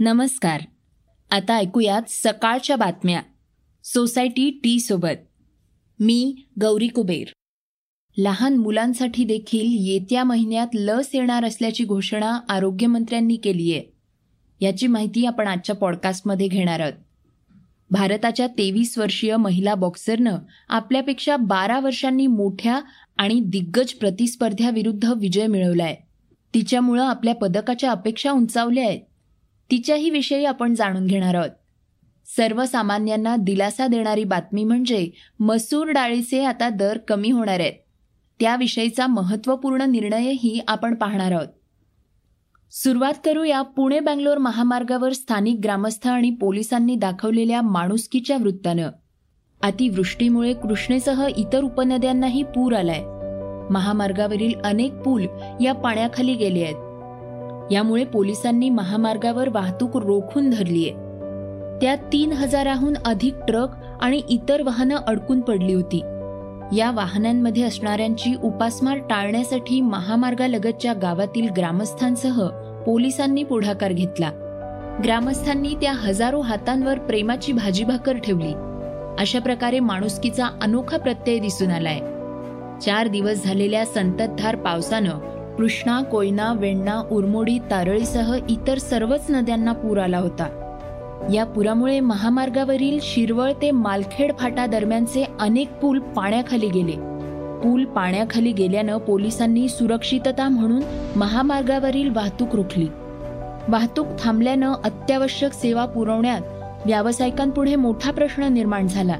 नमस्कार. आता ऐकूयात सकाळच्या बातम्या. सोसायटी टी सोबत. मी गौरी कुबेर. लहान मुलांसाठी देखील येत्या महिन्यात लस येणार असल्याची घोषणा आरोग्यमंत्र्यांनी केली आहे याची माहिती आपण आजच्या पॉडकास्टमध्ये घेणार आहोत. भारताच्या तेवीस वर्षीय महिला बॉक्सरनं आपल्यापेक्षा बारा वर्षांनी मोठ्या आणि दिग्गज प्रतिस्पर्ध्याविरुद्ध विजय मिळवलाय. तिच्यामुळं आपल्या पदकाच्या अपेक्षा उंचावल्या आहेत. तिच्याही विषयी आपण जाणून घेणार आहोत. सर्वसामान्यांना दिलासा देणारी बातमी म्हणजे मसूर डाळीचे आता दर कमी होणार आहेत. त्याविषयीचा महत्त्वपूर्ण निर्णयही आपण पाहणार आहोत. सुरुवात करूया पुणे बँगलोर महामार्गावर स्थानिक ग्रामस्थ आणि पोलिसांनी दाखवलेल्या माणुसकीच्या वृत्तानं. अतिवृष्टीमुळे कृष्णेसह इतर उपनद्यांनाही पूर आलाय. महामार्गावरील अनेक पूल या पाण्याखाली गेले आहेत. यामुळे पोलिसांनी महामार्गावर वाहतूक रोखून धरलीय त्यात तीन हजाराहून अधिक ट्रक आणि इतर वाहनं अडकून पडली होती. या वाहनांमध्ये असणाऱ्यांची उपासमार टाळण्यासाठी महामार्गालगतच्या गावातील ग्रामस्थांसह पोलिसांनी पुढाकार घेतला. ग्रामस्थांनी त्या हजारो हातांवर प्रेमाची भाजी भाकर ठेवली. अशा प्रकारे माणुसकीचा अनोखा प्रत्यय दिसून आलाय. चार दिवस झालेल्या संततधार पावसानं कृष्णा कोयना वेण्णा उरमोडी तारळीसह इतर सर्वच नद्यांना पूर आला होता. या पुरामुळे महामार्गावरील शिरवळ ते मालखेड फाटा दरम्यानचे अनेक पूल पाण्याखाली गेले. पूल पाण्याखाली गेल्यानं पोलिसांनी सुरक्षितता म्हणून महामार्गावरील वाहतूक रोखली. वाहतूक थांबल्यानं अत्यावश्यक सेवा पुरवण्यात व्यावसायिकांपुढे मोठा प्रश्न निर्माण झाला.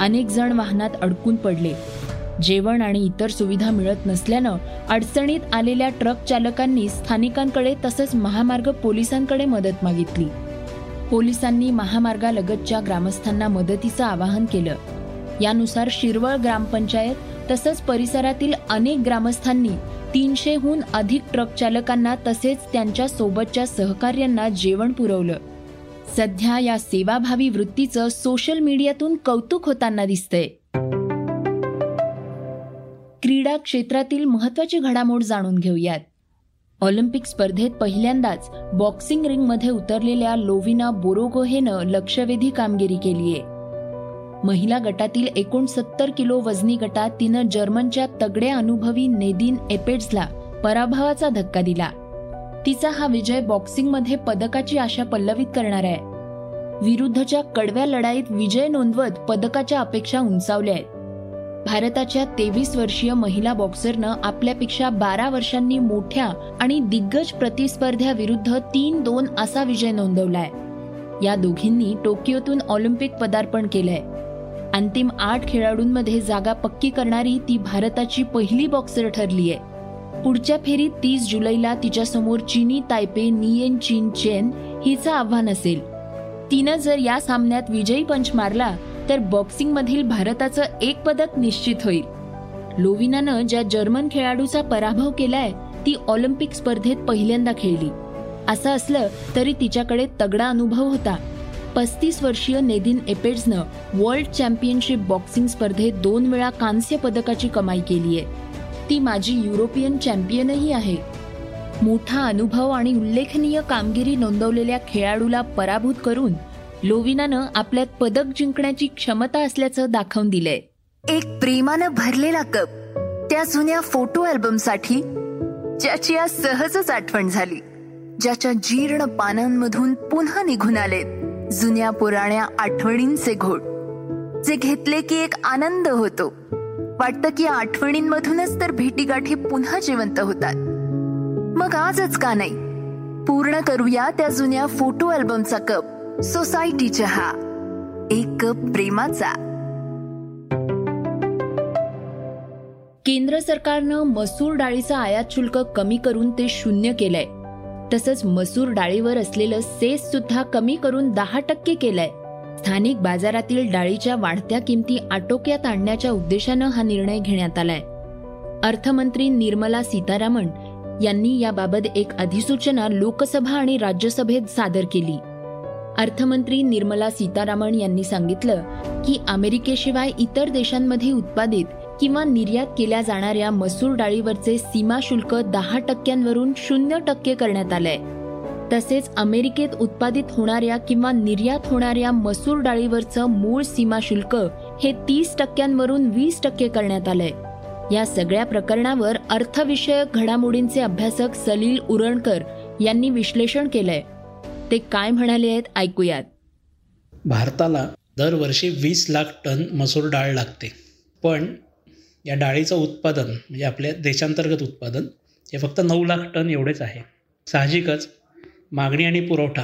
अनेक जण वाहनात अडकून पडले. जेवण आणि इतर सुविधा मिळत नसल्यानं अडचणीत आलेल्या ट्रक चालकांनी स्थानिकांकडे तसंच महामार्ग पोलिसांकडे मदत मागितली. पोलिसांनी महामार्गालगतच्या ग्रामस्थांना मदतीचं आवाहन केलं. यानुसार शिरवळ ग्रामपंचायत तसंच परिसरातील अनेक ग्रामस्थांनी तीनशेहून अधिक ट्रक चालकांना तसेच त्यांच्या सोबतच्या सहकार्यांना जेवण पुरवलं. सध्या या सेवाभावी वृत्तीचं सोशल मीडियातून कौतुक होताना दिसतंय. क्रीडा क्षेत्रातील महत्वाची घडामोड जाणून घेऊयात. ऑलिम्पिक स्पर्धेत पहिल्यांदाच बॉक्सिंग रिंगमध्ये उतरलेल्या लोविना बोरोगोहेनं लक्षवेधी कामगिरी केली आहे. महिला गटातील एकोणसत्तर किलो वजनी गटात तिनं जर्मनच्या तगड्या अनुभवी नेदिन एपेट्सला पराभवाचा धक्का दिला. तिचा हा विजय बॉक्सिंगमध्ये पदकाची आशा पल्लवित करणार आहे. विरुद्धच्या कडव्या लढाईत विजय नोंदवत पदकाच्या अपेक्षा उंचावल्या आहेत. भारताच्या तेवीस वर्षीय महिला बॉक्सरनं आपल्यापेक्षा बारा वर्षांनी मोठ्या आणि दिग्गज प्रतिस्पर्ध्याविरुद्ध तीन दोन असा विजय नोंदवलाय. या दोघींनी टोकियोतून ऑलिम्पिक पदार्पण केलंय. अंतिम आठ खेळाडूंमध्ये जागा पक्की करणारी ती भारताची पहिली बॉक्सर ठरली आहे पुढच्या फेरीत तीस जुलैला तिच्यासमोर चीनी तायपे नियेन चीन चेन हिचं आव्हान असेल. तिनं जर या सामन्यात विजयी पंच मारला तर बॉक्सिंगमधील भारताचं एक पदक निश्चित होईल. लोविनानं ज्या जर्मन खेळाडूचा पराभव केलाय ती ऑलिम्पिक स्पर्धेत पहिल्यांदा खेळली. असं असलं तरी तिच्याकडे तगडा अनुभव होता. पस्तीस वर्षीय नेदिन एपेड्सनं वर्ल्ड चॅम्पियनशिप बॉक्सिंग स्पर्धेत दोन वेळा कांस्य पदकाची कमाई केली आहे ती माझी युरोपियन चॅम्पियनही आहे. मोठा अनुभव आणि उल्लेखनीय कामगिरी नोंदवलेल्या खेळाडूला पराभूत करून लोविनानं आपल्यात पदक जिंकण्याची क्षमता असल्याचं दाखवून दिलंय. एक प्रेमानं भरलेला कप त्या जुन्या फोटो अल्बमसाठी ज्याची आज सहजच आठवण झाली ज्याच्या जीर्ण पानांमधून पुन्हा निघून आलेत जुन्या पुराण्या आठवणींचे घोट जे घेतले की एक आनंद होतो. वाटतं की आठवणींमधूनच तर भेटीगाठी पुन्हा जिवंत होतात. मग आजच का नाही? पूर्ण करूया त्या जुन्या फोटो अल्बमचा कप. सोसायटी चहा एक कप प्रेमाचा. केंद्र सरकारनं मसूर डाळीचं आयात शुल्क कमी करून ते शून्य केलंय. तसंच मसूर डाळीवर असलेलं सेस सुद्धा कमी करून दहा टक्के केलंय. स्थानिक बाजारातील डाळीच्या वाढत्या किमती आटोक्यात आणण्याच्या उद्देशानं हा निर्णय घेण्यात आलाय. अर्थमंत्री निर्मला सीतारामन यांनी याबाबत एक अधिसूचना लोकसभा आणि राज्यसभेत सादर केली. अर्थमंत्री निर्मला सीतारामन यांनी सांगितलं की अमेरिकेशिवाय इतर देशांमध्ये उत्पादित किंवा निर्यात केल्या जाणाऱ्या मसूर डाळीवरचे सीमा शुल्क दहा टक्क्यांवरून शून्य टक्के करण्यात आलंय. तसेच अमेरिकेत उत्पादित होणाऱ्या किंवा निर्यात होणाऱ्या मसूर डाळीवरचं मूळ सीमा शुल्क हे तीस टक्क्यांवरून वीस टक्के करण्यात आलंय. या सगळ्या प्रकरणावर अर्थविषयक घडामोडींचे अभ्यासक सलील उरणकर यांनी विश्लेषण केलंय. ते काय म्हणाले आहेत ऐकूयात. भारताला दरवर्षी वीस लाख टन मसूर डाळ लागते. पण या डाळीचं उत्पादन म्हणजे आपल्या देशांतर्गत उत्पादन हे फक्त नऊ लाख टन एवढेच आहे. साहजिकच मागणी आणि पुरवठा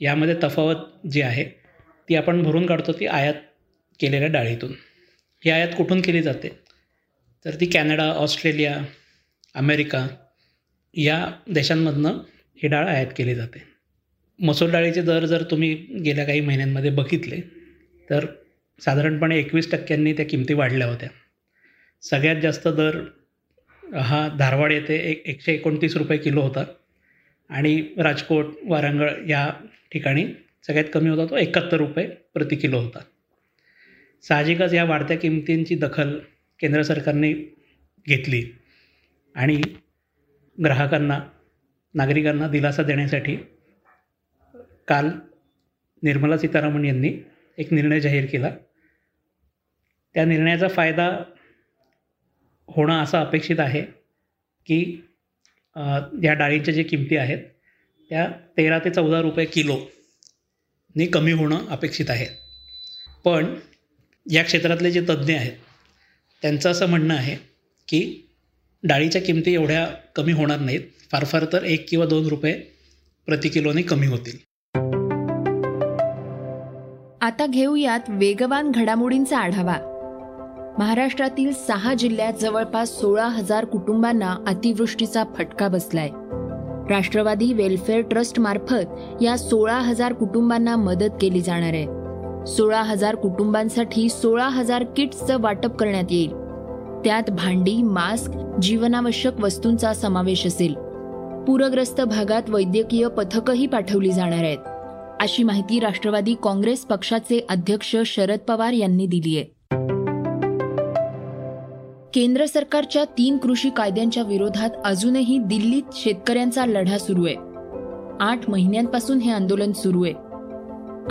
यामध्ये तफावत जी आहे ती आपण भरून काढतो ती आयात केलेल्या डाळीतून. ही आयात कुठून केली जाते? तर ती कॅनडा ऑस्ट्रेलिया अमेरिका या देशांमधनं ही डाळ आयात केली जाते. मसूर डाळीचे दर जर तुम्ही गेल्या काही महिन्यांमध्ये बघितले तर साधारणपणे एकवीस टक्क्यांनी त्या किमती वाढल्या होत्या. सगळ्यात जास्त दर हा धारवाड येथे एक एकशे एकोणतीस रुपये किलो होता आणि राजकोट वारंगळ या ठिकाणी सगळ्यात कमी होता तो एकाहत्तर रुपये प्रति किलो होता. साहजिकच या वाढत्या किमतींची दखल केंद्र सरकारने घेतली आणि ग्राहकांना नागरिकांना दिलासा देण्यासाठी काल निर्मला सीतारामन यांनी एक निर्णय जाहीर केला. त्या निर्णयाचा फायदा होणं असा अपेक्षित आहे की या डाळींच्या जे किमती आहेत त्या तेरा ते चौदा रुपये किलोनी कमी होणं अपेक्षित आहे. पण या क्षेत्रातले जे तज्ज्ञ आहेत त्यांचं असं म्हणणं आहे की डाळीच्या किमती एवढ्या कमी होणार नाहीत. फार फार तर एक किंवा दोन रुपये प्रति किलोने कमी होतील. आता घेऊयात वेगवान घडामोडींचा आढावा. महाराष्ट्रातील सहा जिल्ह्यात जवळपास सोळा हजार कुटुंबांना अतिवृष्टीचा फटका बसलाय. राष्ट्रवादी वेलफेअर ट्रस्ट मार्फत या सोळा हजार कुटुंबांना मदत केली जाणार आहे. सोळा हजार कुटुंबांसाठी सोळा हजार किट्सचं वाटप करण्यात येईल. त्यात भांडी मास्क जीवनावश्यक वस्तूंचा समावेश असेल. पूरग्रस्त भागात वैद्यकीय पथकही पाठवली जाणार आहेत. अशी माहिती राष्ट्रवादी काँग्रेस पक्षाचे अध्यक्ष शरद पवार यांनी दिली आहे. केंद्र सरकारच्या तीन कृषी कायद्यांच्या विरोधात अजूनही दिल्लीत शेतकऱ्यांचा लढा सुरू आहे. आठ महिन्यांपासून हे आंदोलन सुरू आहे.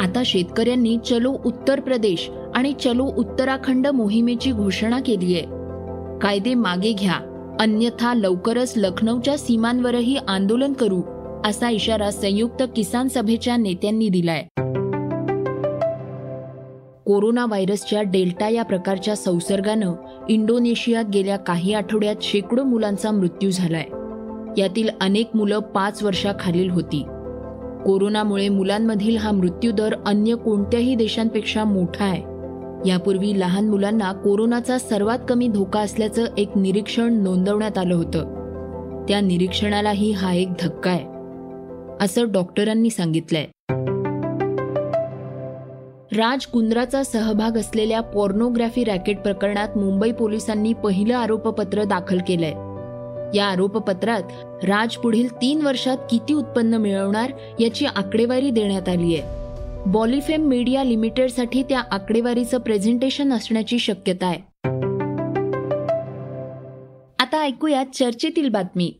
आता शेतकऱ्यांनी चलो उत्तर प्रदेश आणि चलो उत्तराखंड मोहिमेची घोषणा केली आहे. कायदे मागे घ्या. अन्यथा लवकरच लखनौच्या सीमांवरही आंदोलन करू. असा इशारा संयुक्त किसान सभेच्या नेत्यांनी दिलाय. कोरोना व्हायरसच्या डेल्टा या प्रकारच्या संसर्गानं इंडोनेशियात गेल्या काही आठवड्यात शेकडो मुलांचा मृत्यू झालाय. यातील अनेक मुलं पाच वर्षाखालील होती. कोरोनामुळे मुलांमधील हा मृत्यूदर अन्य कोणत्याही देशांपेक्षा मोठा आहे. यापूर्वी लहान मुलांना कोरोनाचा सर्वात कमी धोका असल्याचं एक निरीक्षण नोंदवण्यात आलं होतं. त्या निरीक्षणालाही हा एक धक्का आहे. असं डॉक्टरांनी सांगितलंय. राज कुंद्राचा सहभाग असलेल्या पॉर्नोग्राफी रॅकेट प्रकरणात मुंबई पोलिसांनी पहिलं आरोपपत्र दाखल केलंय. या आरोपपत्रात राज पुढील तीन वर्षात किती उत्पन्न मिळवणार याची आकडेवारी देण्यात आली आहे. बॉलिफेम मीडिया लिमिटेडसाठी त्या आकडेवारीचं प्रेझेंटेशन असण्याची शक्यता आहे. आता ऐकूया चर्चेतील बातमी.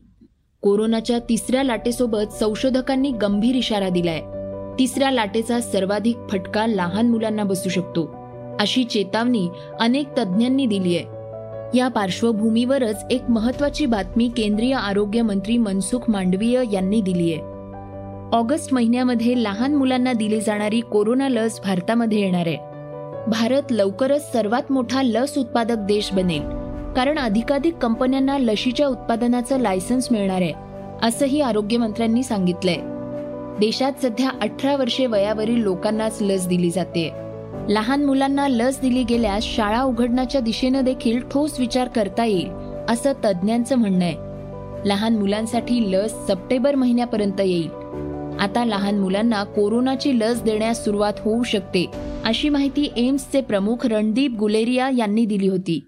कोरोनाच्या तिसऱ्या लाटेसोबत संशोधकांनी गंभीर इशारा दिलाय. तिसऱ्या लाटेचा सर्वाधिक फटका लहान मुलांना बसू शकतो. अशी चेतावणी अनेक तज्ज्ञांनी दिली आहे. या पार्श्वभूमीवरच एक महत्वाची बातमी केंद्रीय आरोग्य मंत्री मनसुख मांडवीय यांनी दिली आहे. ऑगस्ट महिन्यामध्ये लहान मुलांना दिली जाणारी कोरोना लस भारतामध्ये येणार आहे. भारत लवकरच सर्वात मोठा लस उत्पादक देश बनेल. कारण अधिकाधिक कंपन्यांना लशीच्या उत्पादनाचं लायसन्स मिळणार आहे असंही आरोग्यमंत्र्यांनी सांगितलंय. देशात सध्या अठरा वर्षे वयावरील लोकांनाच लस दिली जाते. लहान मुलांना लस दिली गेल्यास शाळा उघडण्याच्या दिशेनं देखील ठोस विचार करता येईल असं तज्ज्ञांचं म्हणणं आहे. लहान मुलांसाठी लस सप्टेंबर महिन्यापर्यंत येईल. आता लहान मुलांना कोरोनाची लस देण्यास सुरुवात होऊ शकते अशी माहिती एम्सचे प्रमुख रणदीप गुलेरिया यांनी दिली होती.